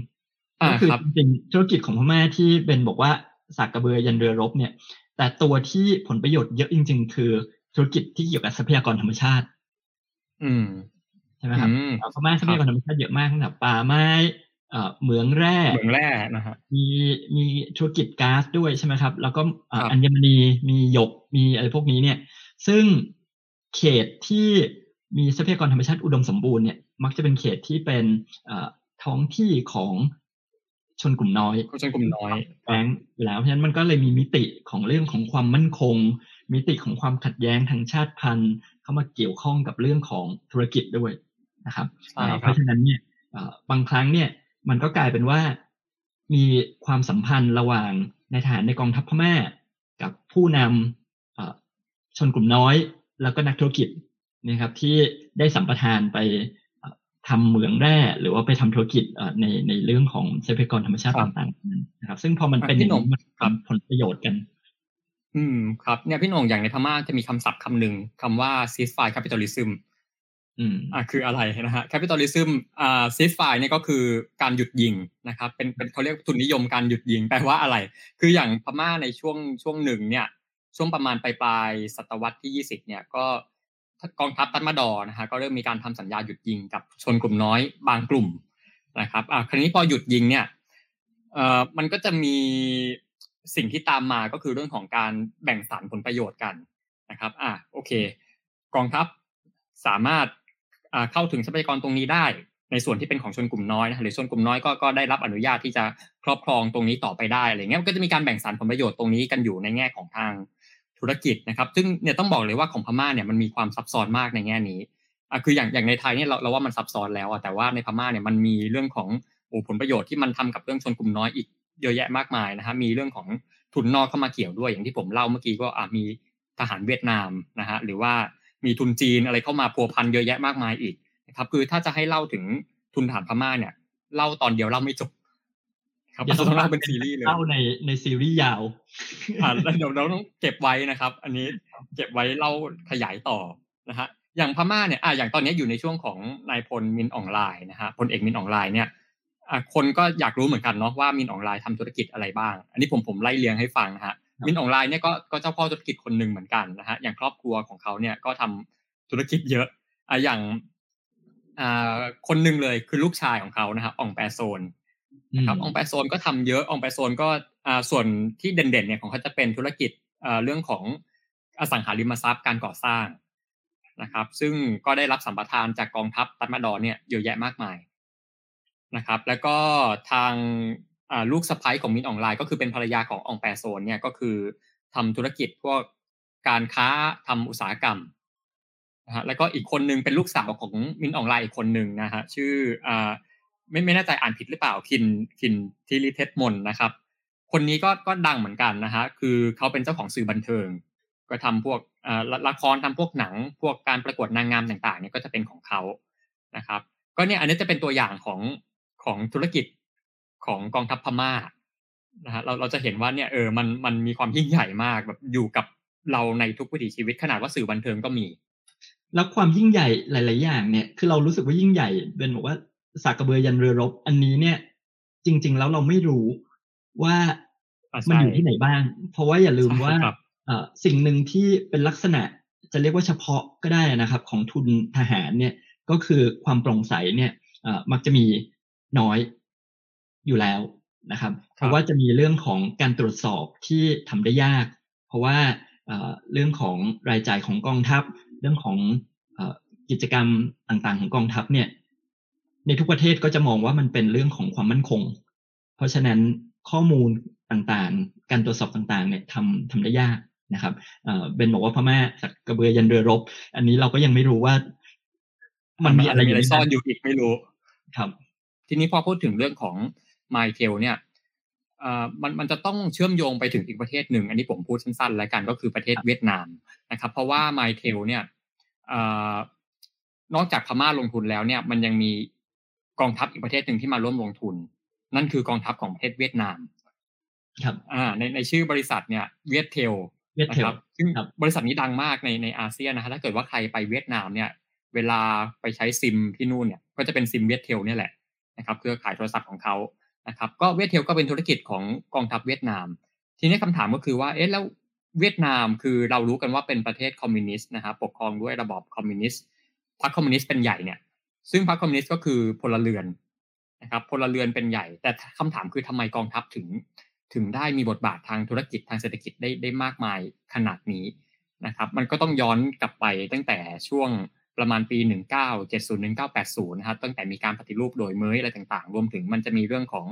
ก็คือจริงธุรกิจของพม่าที่เบนบอกว่าสักกระเบือยันเรือรบเนี่ย แต่ตัวที่ผลประโยชน์เยอะจริง ๆ คือธุรกิจที่เกี่ยวกับทรัพยากรธรรมชาติ อืมใช่ไหมครับพม่าทรัพยากรธรรมชาติเยอะมากตั้งแต่ป่าไม้เหมืองแร่เหมืองแร่นะฮะมีมีธุรกิจก๊าซด้วยใช่ไหมครับ แล้วก็อัญมณีมีหยกมีอะไรพวกนี้เนี่ย ซึ่งเขตที่มีทรัพยากรธรรมชาติอุดมสมบูรณ์เนี่ยมักจะเป็นเขตที่เป็นท้องที่ของชนกลุ่มน้อยชนกลุ่มน้อยแฝงอยู่แล้วเพราะฉะนั้นมันก็เลยมีมิติของเรื่องของความมั่นคง มิติของความขัดแย้งทางชาติพันธุ์ เข้ามาเกี่ยวข้องกับเรื่องของธุรกิจด้วยนะครับเพราะฉะนั้นเนี่ยบางครั้งเนี่ยมันก็กลายเป็นว่ามีความสัมพันธ์ระหว่างในทหารในกองทัพพม่ากับผู้นำ ชนกลุ่มน้อย แล้วก็นักธุรกิจนะครับที่ได้สัมปทานไปทำเหมืองแร่หรือว่าไปทำธุรกิจในในเรื่องของทรัพยากรธรรมชาติต่างๆนะครับ ซึ่งพอมันเป็นอย่างนี้มันทำผลประโยชน์กัน อืมครับเนี่ยพี่หน่งอย่างในพม่าจะมีคำศัพท์คำหนึ่งคำว่า ceasefire capitalism อืมอ่าคืออะไรนะฮะ capitalism อ่า ceasefire เนี่ยก็คือการหยุดยิงนะครับ เป็นเป็นเขาเรียกทุนนิยมการหยุดยิงแปลว่าอะไร คืออย่างพม่าในช่วงช่วงหนึ่งเนี่ย ช่วงประมาณปลายปลายศตวรรษที่ยี่สิบเนี่ยก็กองทัพตันมาดอนะฮะก็เริ่มมีการทำสัญญาหยุดยิงกับชนกลุ่มน้อยบางกลุ่มนะครับอ่าคราวนี้พอหยุดยิงเนี่ยเอ่อมันก็จะมีสิ่งที่ตามมาก็คือเรื่องของการแบ่งสรรผลประโยชน์กันนะครับอ่าโอเค กองทัพสามารถเข้าถึงทรัพยากรตรงนี้ได้ ในส่วนที่เป็นของชนกลุ่มน้อยนะหรือชนกลุ่มน้อยก็ก็ได้รับอนุญาตที่จะครอบครองตรงนี้ต่อไปได้อะไรเงี้ยก็จะมีการแบ่งสรรผลประโยชน์ตรงนี้กันอยู่ในแง่ของทาง ธุรกิจนะครับ ซึ่งเนี่ยต้องบอกเลยว่าของพม่าเนี่ยมันมีความซับซ้อนมากในแง่นี้อะคืออย่างอย่างในไทยเนี่ยเราเราว่ามันซับซ้อนแล้วอะแต่ว่าในพม่าเนี่ยมันมีเรื่องของโอ้ผลประโยชน์ที่มันทำกับเรื่องชนกลุ่มน้อยอีกเยอะแยะมากมายนะฮะมีเรื่องของทุนนอกเข้ามาเกี่ยวด้วยอย่างที่ผมเล่าเมื่อกี้ก็อะมีทหารเวียดนามนะฮะหรือว่ามีทุนจีนอะไรเข้ามาพัวพันเยอะแยะมากมายอีกนะครับคือถ้าจะให้เล่าถึงทุนฐานพม่าเนี่ยเล่าตอนเดียวเล่าไม่จบ ครับเราต้องเล่าเป็นซีรีส์เลยเล่าในในซีรีส์ยาวอ่าแล้วเดี๋ยวเราต้องเก็บไว้นะครับ อันนี้เก็บไว้เล่าขยายต่อนะฮะอย่างพม่าเนี่ยอ่าอย่างตอนนี้อยู่ในช่วงของนายพลมินออนไลน์นะฮะพลเอกมินออนไลน์เนี่ยอ่าคนก็อยากรู้เหมือนกันเนาะว่ามินออนไลน์ทำธุรกิจอะไรบ้าง อันนี้ผมผมไล่เรียงให้ฟังนะฮะมินออนไลน์เนี่ยก็ก็เจ้าพ่อธุรกิจคนหนึ่งเหมือนกันนะฮะอย่างครอบครัวของเขาเนี่ยก็ทำธุรกิจเยอะอ่าอย่างอ่าคนหนึ่งเลยคือลูกชายของเขานะครับองแปโซน นะครับองแปโซนก็ทำเยอะองแปโซนก็อ่าส่วนที่เด่นๆเนี่ยของเขาจะเป็นธุรกิจอ่าเรื่องของอสังหาริมทรัพย์การก่อสร้างนะครับ ซึ่งก็ได้รับสัมปทานจากกองทัพตัดมาดอนเนี่ยเยอะแยะมากมายนะครับ แล้วก็ทางลูกสะพ้ายของมินออนไลน์ก็คือเป็นภรรยาขององแปโซนเนี่ยก็คือทำธุรกิจพวกการค้าทำอุตสาหกรรมนะฮะแล้วก็อีกคนนึงเป็นลูกสาวของมินออนไลน์อีกคนหนึ่งนะฮะชื่ออ่า ไม่ไม่แน่ใจอ่านผิดหรือเปล่าคินคินทิริเต็ตมนนะครับ คนนี้ก็ก็ดังเหมือนกันนะฮะคือเขาเป็นเจ้าของสื่อบันเทิง ก็ทำพวกละครทำพวกหนัง พวกการประกวดนางงามต่างๆเนี่ยก็จะเป็นของเขานะครับ ก็เนี่ยอันนี้จะเป็นตัวอย่างของของธุรกิจของกองทัพพม่านะฮะเราเราจะเห็นว่าเนี่ยเออมันมันมีความยิ่งใหญ่มากแบบอยู่กับเราในทุกวิถีชีวิตขนาดว่าสื่อบันเทิงก็มี แล้วความยิ่งใหญ่หลาย ๆ อย่างเนี่ยคือเรารู้สึกว่ายิ่งใหญ่เป็นบอกว่า สากกระเบือยันเรือรบ อันนี้เนี่ย จริง ๆ แล้วเราไม่รู้ว่ามันอยู่ที่ไหนบ้าง เพราะว่าอย่าลืมว่าสิ่งหนึ่งที่เป็นลักษณะจะเรียกว่าเฉพาะก็ได้นะครับ ของทุนทหารเนี่ยก็คือความโปร่งใสเนี่ยมักจะมีน้อยอยู่แล้วนะครับ เพราะว่าจะมีเรื่องของการตรวจสอบที่ทำได้ยาก เพราะว่าเรื่องของรายจ่ายของกองทัพ เรื่องของกิจกรรมต่างๆ ของกองทัพเนี่ย ในทุกประเทศก็จะมองว่ามันเป็นเรื่องของความมั่นคง เพราะฉะนั้นข้อมูลต่างๆ การตรวจสอบต่างๆเนี่ยทำทำได้ยากนะครับเบนบอกว่าพม่าสักกระเบือยันเรือรบ อันนี้เราก็ยังไม่รู้ว่า มันมีอะไรอยู่ซ่อนอยู่อีกไม่รู้ครับ ทีนี้พอพูดถึงเรื่องของไมเทลเนี่ยมันมันจะต้องเชื่อมโยงไปถึงอีกประเทศหนึ่ง อันนี้ผมพูดสั้นๆ แล้วกันก็คือประเทศเวียดนามนะครับ เพราะว่าไมเทลเนี่ยนอกจากพม่าลงทุนแล้วเนี่ย มันยังมี กองทัพอีกประเทศหนึ่งที่มาร่วมลงทุน นั่นคือกองทัพของประเทศเวียดนาม ครับ อ่า ในในชื่อบริษัทเนี่ยเวียดเทลนะครับซึ่งบริษัทนี้ดังมากในในอาเซียนนะฮะถ้าเกิดว่าใครไปเวียดนามเนี่ย เวลาไปใช้ซิมที่นู่นเนี่ย ก็จะเป็นซิม Viettel เนี่ยแหละนะครับเครือข่ายโทรศัพท์ของเขานะครับ ก็ Viettel ก็เป็นธุรกิจของกองทัพเวียดนาม ทีนี้คำถามก็คือว่าเอ๊ะแล้วเวียดนามคือเรารู้กันว่าเป็นประเทศคอมมิวนิสต์นะครับปกครองด้วยระบอบคอมมิวนิสต์พรรคคอมมิวนิสต์เป็นใหญ่เนี่ย ซึ่งพรรคคอมมิวนิสต์ก็คือพลเรือนนะครับพลเรือนเป็นใหญ่ แต่คำถามคือทำไมกองทัพถึง ถึงได้มีบทบาททางธุรกิจทางเศรษฐกิจได้ได้มากมายขนาดนี้นะครับ มันก็ต้องย้อนกลับไปตั้งแต่ช่วงประมาณปี 1970 1980 นะครับตั้งแต่มีการปฏิรูปโดยเมยอะไรต่างๆ รวมถึงมันจะมีเรื่องของ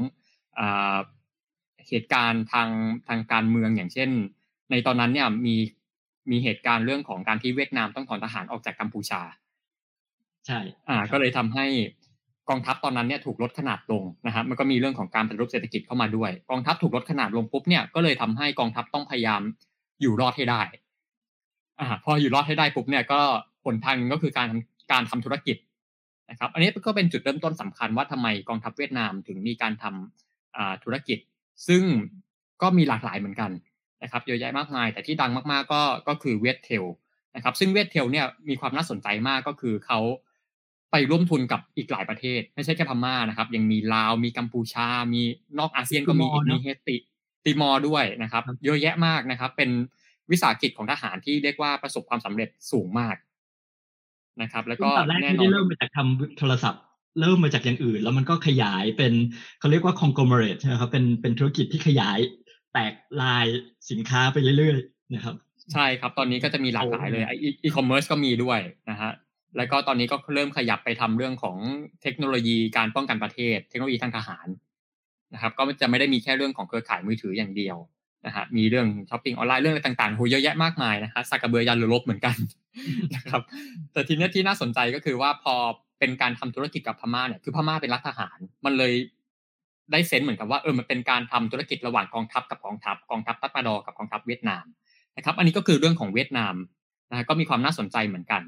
เหตุการณ์ทางทางการเมืองอย่างเช่น ในตอนนั้นเนี่ยมีมีเหตุการณ์เรื่องของการที่เวียดนามต้องถอนทหารออกจากกัมพูชา ใช่ อ่า ก็เลยทำให้กองทัพตอนนั้นเนี่ยถูกลดขนาดลงนะครับ มันก็มีเรื่องของการปฏิรูปเศรษฐกิจเข้ามาด้วย กองทัพถูกลดขนาดลงปุ๊บเนี่ย ก็เลยทำให้กองทัพต้องพยายามอยู่รอดให้ได้ อ่า พออยู่รอดให้ได้ปุ๊บเนี่ย ก็หนทางก็คือการการทำธุรกิจนะครับ อันนี้ก็เป็นจุดเริ่มต้นสำคัญว่าทำไมกองทัพเวียดนามถึงมีการทำธุรกิจ ซึ่งก็มีหลากหลายเหมือนกันนะครับ เยอะแยะมากมาย แต่ที่ดังมากๆก็ก็คือ Viettel นะครับ ซึ่ง Viettel เนี่ยมีความน่าสนใจมากก็คือเขา ไปร่วมทุนกับอีกหลายประเทศ ไม่ใช่แค่พม่านะครับ ยังมีลาวมีกัมพูชา มีนอกอาเซียนก็มีอีกมีเฮติติมอร์ด้วยนะครับ เยอะแยะมากนะครับ เป็นวิสาหกิจของทหารที่เรียกว่าประสบความสำเร็จสูงมากนะครับ แล้วก็แน่นอนไม่ได้เริ่มมาจากทำโทรศัพท์ เริ่มมาจากอย่างอื่น แล้วมันก็ขยายเป็นเขาเรียกว่า conglomerate ใช่ไหมครับเป็นเป็นธุรกิจที่ขยายแตกลายสินค้าไปเรื่อยๆนะครับ ใช่ครับ ตอนนี้ก็จะมีหลากหลายเลยอีคอมเมิร์ซก็มีด้วยนะฮะ แล้วก็ตอนนี้ก็เริ่มขยับไปทำเรื่องของเทคโนโลยีการป้องกันประเทศ เทคโนโลยีทางทหารนะครับ ก็จะไม่ได้มีแค่เรื่องของเครือข่ายมือถืออย่างเดียวนะฮะมีเรื่องช้อปปิ้งออนไลน์เรื่องอะไรต่างๆโหเยอะแยะมากมายนะฮะสักกระเบือยันหรือลบเหมือนกันนะครับ แต่ทีนี้ที่น่าสนใจก็คือว่าพอเป็นการทำธุรกิจกับพม่าเนี่ยคือพม่าเป็นรัฐทหาร มันเลยได้เซนเหมือนกับว่าเออมันเป็นการทำธุรกิจระหว่างกองทัพกับกองทัพกองทัพตัตมาดอกับกองทัพเวียดนามนะครับ อันนี้ก็คือเรื่องของเวียดนามนะก็มีความน่าสนใจเหมือนกัน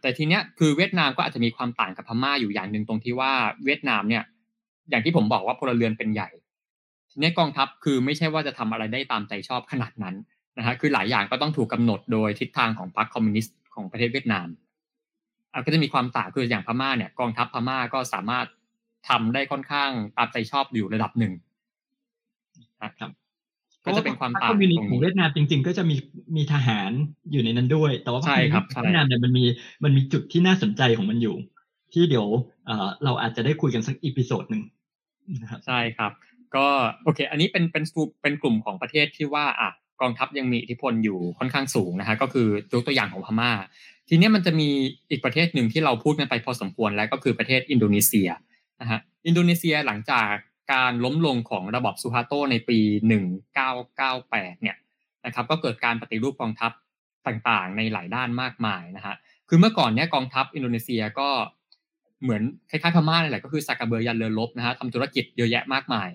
แต่ทีเนี้ยคือเวียดนามก็อาจจะมีความต่างกับพม่าอยู่อย่างหนึ่งตรงที่ว่าเวียดนามเนี่ย อย่างที่ผมบอกว่าพลเรือนเป็นใหญ่ ทีนี้กองทัพคือไม่ใช่ว่าจะทำอะไรได้ตามใจชอบขนาดนั้นนะฮะคือหลายอย่างก็ต้องถูกกาหนดโดยทิศทางของพรรคคอมมิวนิสต์ของประเทศเวียดนามอ่าก็จะมีความต่างคืออย่างพม่าเนี่ยกองทัพพม่าก็สามารถทำได้ค่อนข้างตามใจชอบอยู่ระดับหนึ่งนะครับ ก็จะเป็นความต่างตรงนี้ของเวียดนามจริง ๆ ก็จะมีมีทหารอยู่ในนั้นด้วย แต่ว่าพรรคเวียดนามเนี่ยมันมีมันมีจุดที่น่าสนใจของมันอยู่ ที่เดี๋ยวเราอาจจะได้คุยกันสัก episode หนึ่งใช่ครับ ก็โอเค อันนี้เป็นเป็นเป็นกลุ่มของประเทศที่ว่าอะกองทัพยังมีอิทธิพลอยู่ค่อนข้างสูงนะฮะก็คือยกตัวอย่างของพม่า ทีนี้มันจะมีอีกประเทศหนึ่งที่เราพูดกันไปพอสมควรแล้วก็คือประเทศอินโดนีเซียนะฮะอินโดนีเซียหลังจาก การล้มลงของระบอบซูฮาโตในปี 1998 เนี่ยนะครับก็เกิดการปฏิรูปกองทัพต่างๆ ในหลายด้านมากมายนะฮะคือเมื่อก่อนเนี่ยกองทัพอินโดนีเซียก็เหมือนคล้ายๆพม่าเลยแหละก็คือสักเบือยันเรือรบนะฮะทำธุรกิจเยอะแยะมากมาย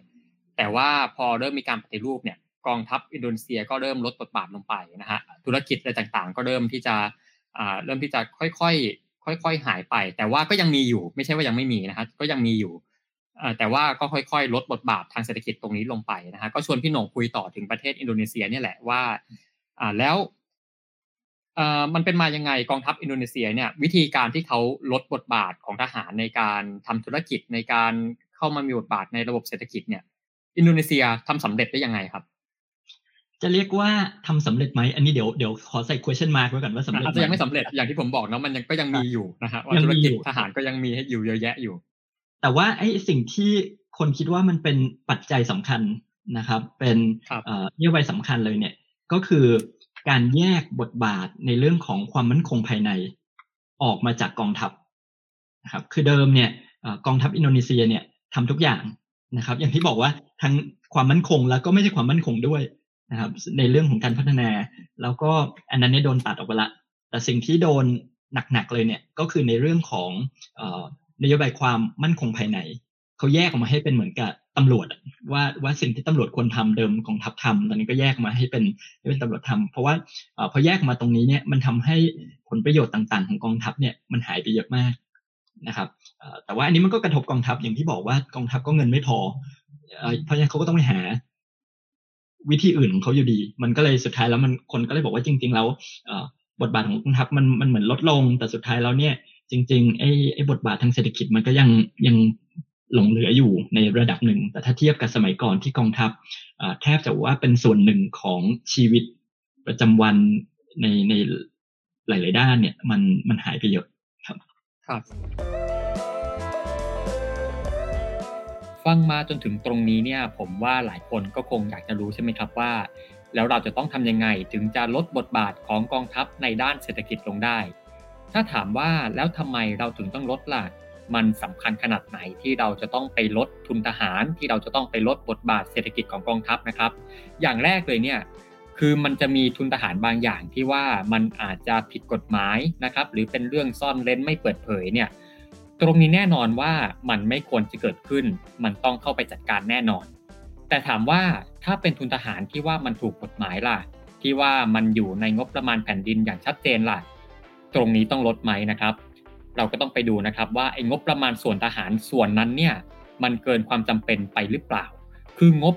แต่ว่าพอเริ่มมีการปฏิรูปเนี่ยกองทัพอินโดนีเซียก็เริ่มลดบทบาทลงไปนะฮะธุรกิจอะไรต่างๆ ก็เริ่มที่จะอ่าเริ่มที่จะค่อยๆค่อยๆหายไป แต่ว่าก็ยังมีอยู่ ไม่ใช่ว่ายังไม่มีนะฮะก็ยังมีอยู่ แต่ว่าก็ค่อยๆ ลดบทบาททางเศรษฐกิจตรงนี้ลงไปนะฮะก็ชวนพี่หนงคุยต่อถึงประเทศอินโดนีเซียเนี่ยแหละว่าอ่าแล้วอ่ามันเป็นมายังไงกองทัพอินโดนีเซียเนี่ยวิธีการที่เขาลดบทบาทของทหารในการทำธุรกิจในการเข้ามามีบทบาทในระบบเศรษฐกิจเนี่ย อินโดนีเซียทำสำเร็จได้ยังไงครับ จะเรียกว่าทำสำเร็จไหมอันนี้เดี๋ยวเดี๋ยวขอใส่ question mark ไว้ก่อนว่าสำเร็จอาจจะยังไม่สำเร็จอย่างที่ผมบอกเนาะมันยังก็ยังมีอยู่นะฮะว่าธุรกิจทหารก็ยังมีให้อยู่เยอะแยะอยู่ แต่ว่าไอ้สิ่งที่คนคิดว่ามันเป็นปัจจัยสำคัญนะครับ เป็นนโยบายสำคัญเลยเนี่ย ก็คือการแยกบทบาทในเรื่องของความมั่นคงภายในออกมาจากกองทัพนะครับ คือเดิมเนี่ยกองทัพอินโดนีเซียเนี่ยทำทุกอย่างนะครับ อย่างที่บอกว่าทั้งความมั่นคงแล้วก็ไม่ใช่ความมั่นคงด้วยนะครับ ในเรื่องของการพัฒนา แล้วก็อันนั้นเนี่ยโดนตัดออกไปละ แต่สิ่งที่โดนหนักๆเลยเนี่ยก็คือในเรื่องของ นโยบายความมั่นคงภายในเขาแยกออกมาให้เป็นเหมือนกับตำรวจว่าว่าสิ่งที่ตำรวจควรทำเดิมกองทัพทำตอนนี้ก็แยกมาให้เป็นให้เป็นตำรวจทำเพราะว่าพอแยกมาตรงนี้เนี่ยมันทำให้ผลประโยชน์ต่างๆ ของกองทัพเนี่ยมันหายไปเยอะมากนะครับแต่ว่าอันนี้มันก็กระทบกองทัพอย่างที่บอกว่ากองทัพก็เงินไม่พอเพราะฉะนั้นเขาก็ต้องไปหาวิธีอื่นของเขาอยู่ดี มันก็เลยสุดท้ายแล้วมันคนก็เลยบอกว่าจริง ๆ แล้วบทบาทของกองทัพมันมันเหมือนลดลง แต่สุดท้ายแล้วเนี่ย จริงๆไอ้ไอ้บทบาททางเศรษฐกิจมันก็ยังยังหลงเหลืออยู่ในระดับหนึ่ง แต่ถ้าเทียบกับสมัยก่อนที่กองทัพแทบจะว่าเป็นส่วนหนึ่งของชีวิตประจำวันในในหลาย ๆ ด้านเนี่ยมันมันหายไปเยอะครับครับ ฟังมาจนถึงตรงนี้เนี่ย ผมว่าหลายคนก็คงอยากจะรู้ใช่ไหมครับว่า แล้วเราจะต้องทำยังไงถึงจะลดบทบาทของกองทัพในด้านเศรษฐกิจลงได้ ถ้าถามว่าแล้วทำไมเราถึงต้องลดล่ะมันสำคัญขนาดไหนที่เราจะต้องไปลดทุนทหาร ที่เราจะต้องไปลดบทบาทเศรษฐกิจของกองทัพนะครับ อย่างแรกเลยเนี่ยคือมันจะมีทุนทหารบางอย่างที่ว่ามันอาจจะผิดกฎหมายนะครับ หรือเป็นเรื่องซ่อนเร้นไม่เปิดเผยเนี่ยตรงนี้แน่นอนว่ามันไม่ควรจะเกิดขึ้น มันต้องเข้าไปจัดการแน่นอน แต่ถามว่าถ้าเป็นทุนทหารที่ว่ามันถูกกฎหมายล่ะ ที่ว่ามันอยู่ในงบประมาณแผ่นดินอย่างชัดเจนล่ะ ตรงนี้ต้องลดไหมนะครับ เราก็ต้องไปดูนะครับว่าไอ้งบประมาณส่วนทหารส่วนนั้นเนี่ยมันเกินความจำเป็นไปหรือเปล่า คืองบ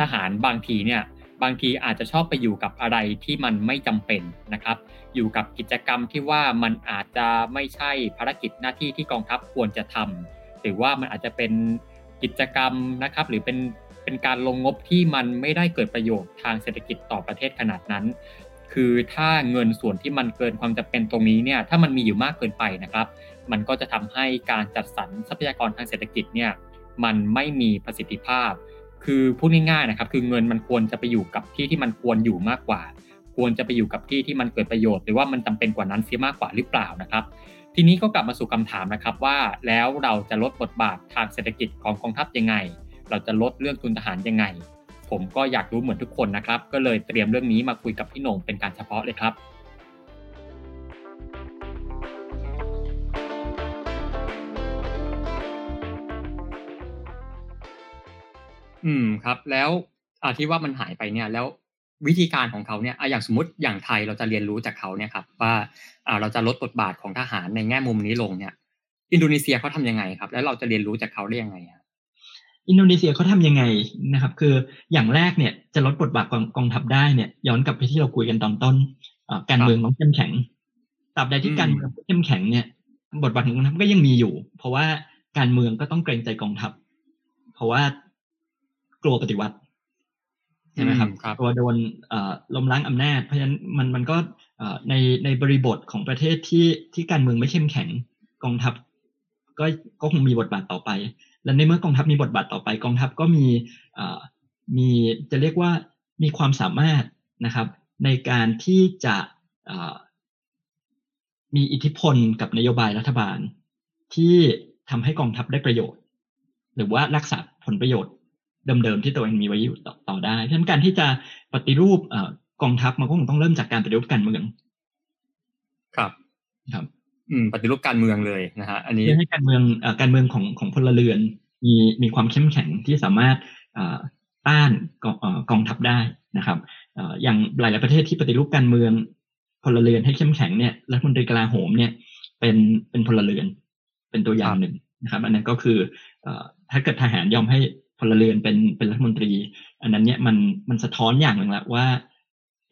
ทหารบางทีเนี่ยบางทีอาจจะชอบไปอยู่กับอะไรที่มันไม่จำเป็นนะครับ อยู่กับกิจกรรมที่ว่ามันอาจจะไม่ใช่ภารกิจหน้าที่ที่กองทัพควรจะทำหรือว่ามันอาจจะเป็นกิจกรรมนะครับ หรือเป็นเป็นการลงงบที่มันไม่ได้เกิดประโยชน์ทางเศรษฐกิจต่อประเทศขนาดนั้น คือถ้าเงินส่วนที่มันเกินความจำเป็นตรงนี้เนี่ยถ้ามันมีอยู่มากเกินไปนะครับ มันก็จะทำให้การจัดสรรทรัพยากรทางเศรษฐกิจเนี่ยมันไม่มีประสิทธิภาพ คือพูดง่ายๆนะครับคือเงินมันควรจะไปอยู่กับที่ที่มันควรอยู่มากกว่า ควรจะไปอยู่กับที่ที่มันเกิดประโยชน์ หรือว่ามันจำเป็นกว่านั้นเสียมากกว่าหรือเปล่านะครับ ทีนี้ก็กลับมาสู่คำถามนะครับว่าแล้วเราจะลดบทบาททางเศรษฐกิจของกองทัพยังไง เราจะลดเรื่องทุนทหารยังไง ผมก็อยากรู้เหมือนทุกคนนะครับ ก็เลยเตรียมเรื่องนี้มาคุยกับพี่หนงเป็นการเฉพาะเลยครับอืมครับแล้วอาที่ว่ามันหายไปเนี่ยแล้ววิธีการของเขาเนี่ยอะอย่างสมมติอย่างไทยเราจะเรียนรู้จากเขาเนี่ยครับว่าอ่าเราจะลดบทบาทของทหารในแง่มุมนี้ลงเนี่ย อินโดนีเซียเขาทำยังไงครับ แล้วเราจะเรียนรู้จากเขาได้ยังไงครับ อินโดนีเซียเขาทำยังไงนะครับ คืออย่างแรกเนี่ยจะลดบทบาทของกองทัพได้เนี่ย ย้อนกลับไปที่เราคุยกันตอนต้นเอ่อการเมืองต้องเข้มแข็งตราบใดที่การเมืองเข้มแข็งเนี่ย บทบาทของกองทัพก็ยังมีอยู่ เพราะว่าการเมืองก็ต้องเกรงใจกองทัพ เพราะว่ากลัวปฏิวัติใช่ไหมครับอืมครับกลัวโดนเอ่อล้มล้างอำนาจ เพราะฉะนั้นมันมันก็เอ่อในในบริบทของประเทศที่ที่การเมืองไม่เข้มแข็งกองทัพ ก็ก็คงมีบทบาทต่อไป และในเมื่อกองทัพมีบทบาทต่อไปกองทัพก็มีเอ่อมีจะเรียกว่ามีความสามารถนะครับในการที่จะเอ่อมีอิทธิพลกับนโยบายรัฐบาล ที่ทำให้กองทัพได้ประโยชน์ หรือว่ารักษาผลประโยชน์เดิมๆที่ตัวเองมีไว้อยู่ต่อต่อได้ฉะนั้นการที่จะปฏิรูปเอ่อกองทัพมันก็คงต้องเริ่มจากการปฏิรูปการเมืองครับครับอืม ปฏิรูปการเมืองเลยนะฮะอันนี้เพื่อให้การเมืองอ่อการเมืองของของพลเรือน มีมีความเข้มแข็งที่สามารถอ่อต้านกองกองทัพได้นะครับออย่างหลาย ๆ ประเทศที่ปฏิรูปการเมืองพลเรือนให้เข้มแข็งเนี่ยรัฐมนตรีกลาโหมเนี่ยเป็นเป็นพลเรือน เป็นตัวอย่างหนึ่งนะครับ อันนั้นก็คือถ้าเกิดทหารยอมให้พลเรือนเป็นเป็นรัฐมนตรี อันนั้นเนี่ยมันมันสะท้อนอย่างหนึ่งละว่า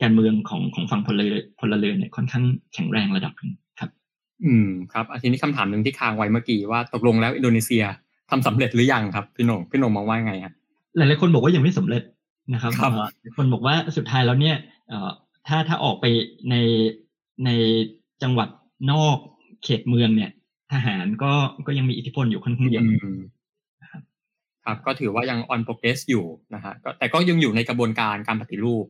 การเมืองของของฝั่งพลเรือนพลเรือนเนี่ยค่อนข้างแข็งแรงระดับหนึ่ง อืมครับอันนี้คำถามหนึ่งที่ค้างไว้เมื่อกี้ว่าตกลงแล้วอินโดนีเซียทำสำเร็จหรือยังครับพี่หนงพี่หนงมองว่าไงครับหลายๆคนบอกว่ายังไม่สำเร็จนะครับครับเอ่อหลายคนบอกว่าสุดท้ายแล้วเนี่ยเอ่อถ้าถ้าออกไปในในจังหวัดนอกเขตเมืองเนี่ย ทหารก็ก็ยังมีอิทธิพลอยู่ค่อนข้างเยอะอืมครับ ก็ถือว่ายัง on progress อยู่นะฮะก็แต่ก็ยังอยู่ในกระบวนการการปฏิรูป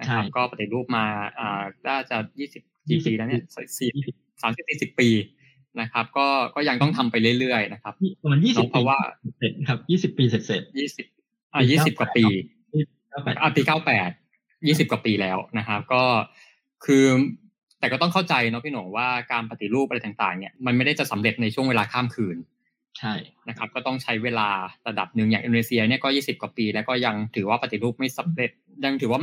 นะครับใช่ก็ปฏิรูปมาอ่าน่าจะยี่สิบ กี่ปีแล้วเนี่ยสี่สามสิบสี่สิบปีนะครับ ก็ก็ยังต้องทำไปเรื่อยๆนะครับประมาณยี่สิบเพราะว่าเสร็จครับยี่สิบปีเสร็จเสร็จยี่สิบอ่ายี่สิบกว่าปีก็ไปอะปีเก้าแปดยี่สิบกว่าปีแล้วนะครับ ก็คือแต่ก็ต้องเข้าใจเนาะพี่หนงว่าการปฏิรูปอะไรต่างๆ เนี่ยมันไม่ได้จะสำเร็จในช่วงเวลาข้ามคืน ใช่นะครับ ก็ต้องใช้เวลาระดับหนึ่งอย่างอินโดนีเซียเนี่ยก็ยี่สิบกว่าปี แล้วก็ยังถือว่าปฏิรูปไม่สำเร็จยังถือว่า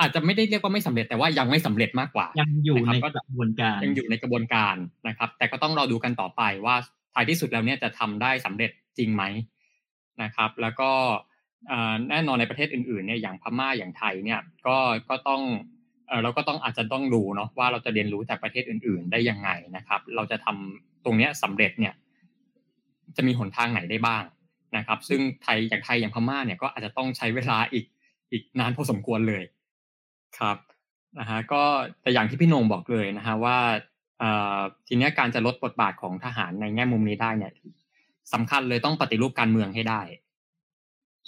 อาจจะไม่ได้เรียกว่าไม่สำเร็จแต่ว่ายังไม่สำเร็จมากกว่า ยังอยู่ในนะครับก็กระบวนการยังอยู่ในกระบวนการนะครับ แต่ก็ต้องรอดูกันต่อไปว่าท้ายที่สุดแล้วเนี่ยจะทำได้สำเร็จจริงไหมนะครับ แล้วก็เอ่อแน่นอนในประเทศอื่นๆเนี่ยอย่างพม่าอย่างไทยเนี่ยก็ก็ต้องเออเราก็ต้องอาจจะต้องดูเนาะว่าเราจะเรียนรู้จากประเทศอื่น ๆ ได้ยังไงนะครับ เราจะทำตรงเนี้ยสำเร็จเนี่ยจะมีหนทางไหนได้บ้างนะครับ ซึ่งไทยอย่างไทยอย่างพม่าเนี่ยก็อาจจะต้องใช้เวลาอีกอีกนานพอสมควรเลย ครับนะฮะก็แต่อย่างที่พี่โหนงบอกเลยนะฮะว่าเอ่อทีเนี้ยการจะลดบทบาทของทหารในแง่มุมนี้ได้เนี่ยสำคัญเลยต้องปฏิรูปการเมืองให้ได้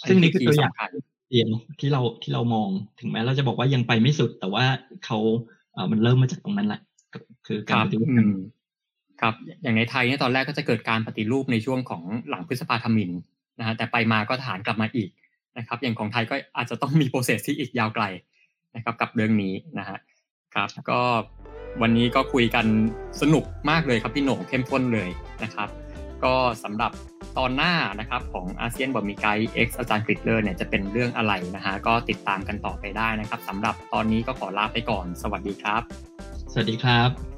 ซึ่งนี่คือตัวอย่างสำคัญเดียวที่เราที่เรามองถึงแม้เราจะบอกว่ายังไปไม่สุด แต่ว่าเขาเอ่อมันเริ่มมาจากตรงนั้นแหละก็คือคการรับปฏิรูปอืการมครับ อย่างในไทยเนี่ยตอนแรกก็จะเกิดการปฏิรูปในช่วงของหลังพฤษภาธมินนะฮะแต่ไปมาก็ทหารกลับมาอีกนะครับ อย่างของไทยก็อาจจะต้องมีโปรเซสที่อีกยาวไกล นะครับกับเรื่องนี้นะฮะครับก็วันนี้ก็คุยกันสนุกมากเลยครับพี่โหน่งเข้มข้นเลยนะครับ ก็สำหรับตอนหน้านะครับของอาเซียนบอมีไกด์ X อาจารย์กริดเลอร์เนี่ยจะเป็นเรื่องอะไรนะฮะก็ติดตามกันต่อไปได้นะครับสำหรับตอนนี้ก็ขอลาไปก่อน สวัสดีครับ สวัสดีครับ